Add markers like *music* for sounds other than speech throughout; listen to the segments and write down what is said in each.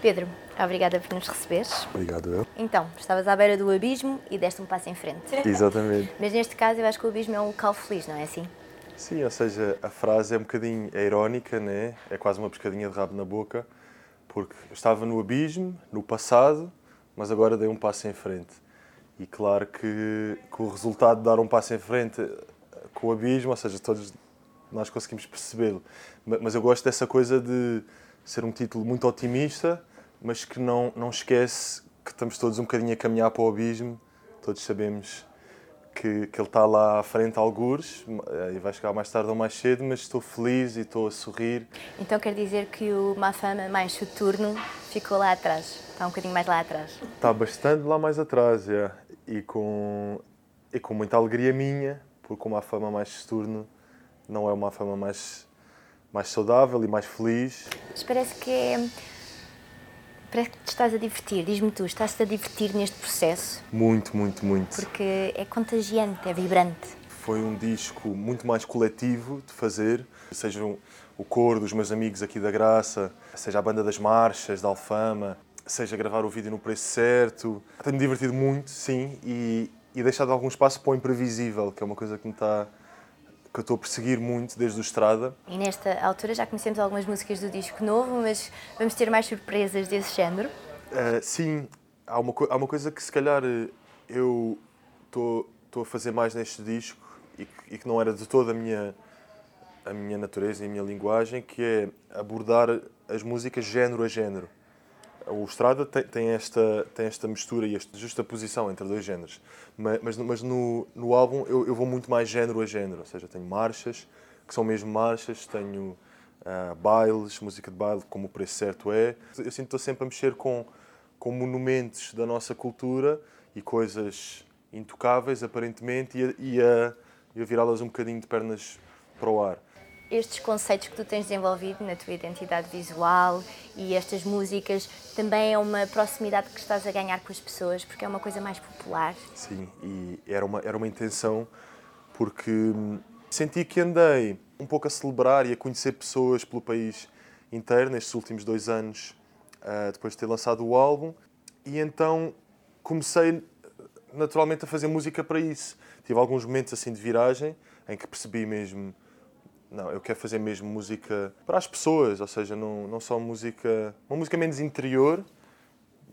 Pedro, obrigada por nos receberes. Obrigado, eu. Então, estavas à beira do abismo e deste um passo em frente. *laughs* Exatamente. Mas neste caso eu acho que o abismo é um local feliz, não é assim? Sim, ou seja, a frase é um bocadinho é irónica, né? é quase uma pescadinha de rabo na boca, porque estava no abismo, no passado, mas agora dei um passo em frente. E claro que, que o resultado de dar um passo em frente com o abismo, ou seja, todos nós conseguimos percebê-lo. Mas eu gosto dessa coisa de ser um título muito otimista, mas que não, não esquece que estamos todos um bocadinho a caminhar para o abismo. Todos sabemos que, que ele está lá à frente, algures, eh, e vai chegar mais tarde ou mais cedo, mas estou feliz e estou a sorrir. Então quer dizer que o Mafama mais soturno ficou lá atrás, está um bocadinho mais lá atrás? Está bastante lá mais atrás, é. e, com, e com muita alegria minha, porque uma fama mais soturno não é uma fama mais, mais saudável e mais feliz. Mas parece que é Parece que te estás a divertir. Diz-me tu, estás-te a divertir neste processo? Muito, muito, muito. Porque é contagiante, é vibrante. Foi um disco muito mais coletivo de fazer, seja o coro dos meus amigos aqui da Graça, seja a banda das marchas, da Alfama, seja gravar o vídeo no preço certo. Tenho-me divertido muito, sim, e, e deixado algum espaço para o imprevisível, que é uma coisa que me está que eu estou a perseguir muito desde o Estrada. E nesta altura já conhecemos algumas músicas do disco novo, mas vamos ter mais surpresas desse género? Uh, sim, há uma, há uma coisa que se calhar eh, eu estou a fazer mais neste disco e que, e que não era de toda a minha, a minha natureza e a minha linguagem, que é abordar as músicas género a género o Estrada tem, tem, esta, tem esta mistura e esta justa posição entre dois géneros. Mas, mas, mas no, no álbum eu, eu vou muito mais género a género, ou seja, tenho marchas, que são mesmo marchas, tenho uh, bailes, música de baile, como o preço certo é. Eu sinto que estou sempre a mexer com, com monumentos da nossa cultura e coisas intocáveis, aparentemente, e a, e a, a virá-las um bocadinho de pernas para o ar estes conceitos que tu tens desenvolvido na tua identidade visual e estas músicas também é uma proximidade que estás a ganhar com as pessoas porque é uma coisa mais popular. Sim, e era uma, era uma intenção porque hum, senti que andei um pouco a celebrar e a conhecer pessoas pelo país inteiro nestes últimos dois anos uh, depois de ter lançado o álbum e então comecei naturalmente a fazer música para isso. Tive alguns momentos assim de viragem em que percebi mesmo não, eu quero fazer mesmo música para as pessoas, ou seja, não, não só música. Uma música menos interior,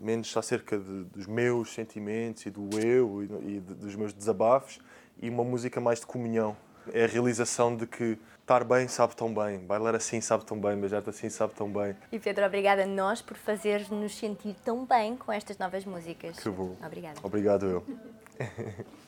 menos acerca de, dos meus sentimentos e do eu e, e de, dos meus desabafos, e uma música mais de comunhão. É a realização de que estar bem sabe tão bem, bailar assim sabe tão bem, beijar-te assim sabe tão bem. E Pedro, obrigada a nós por fazer-nos sentir tão bem com estas novas músicas. Que bom. Obrigada. Obrigado eu. *laughs*